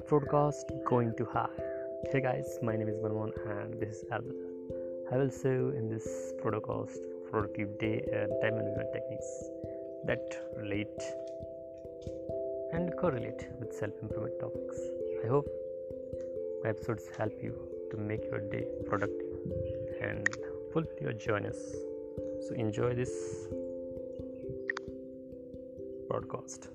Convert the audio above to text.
Podcast going to high. Hey guys, my name is Manmohan and this is Albert. I will show in this podcast productive day and time management techniques that relate and correlate with self-improvement topics. I hope my episodes help you to make your day productive and fulfill your journeys. So enjoy this podcast.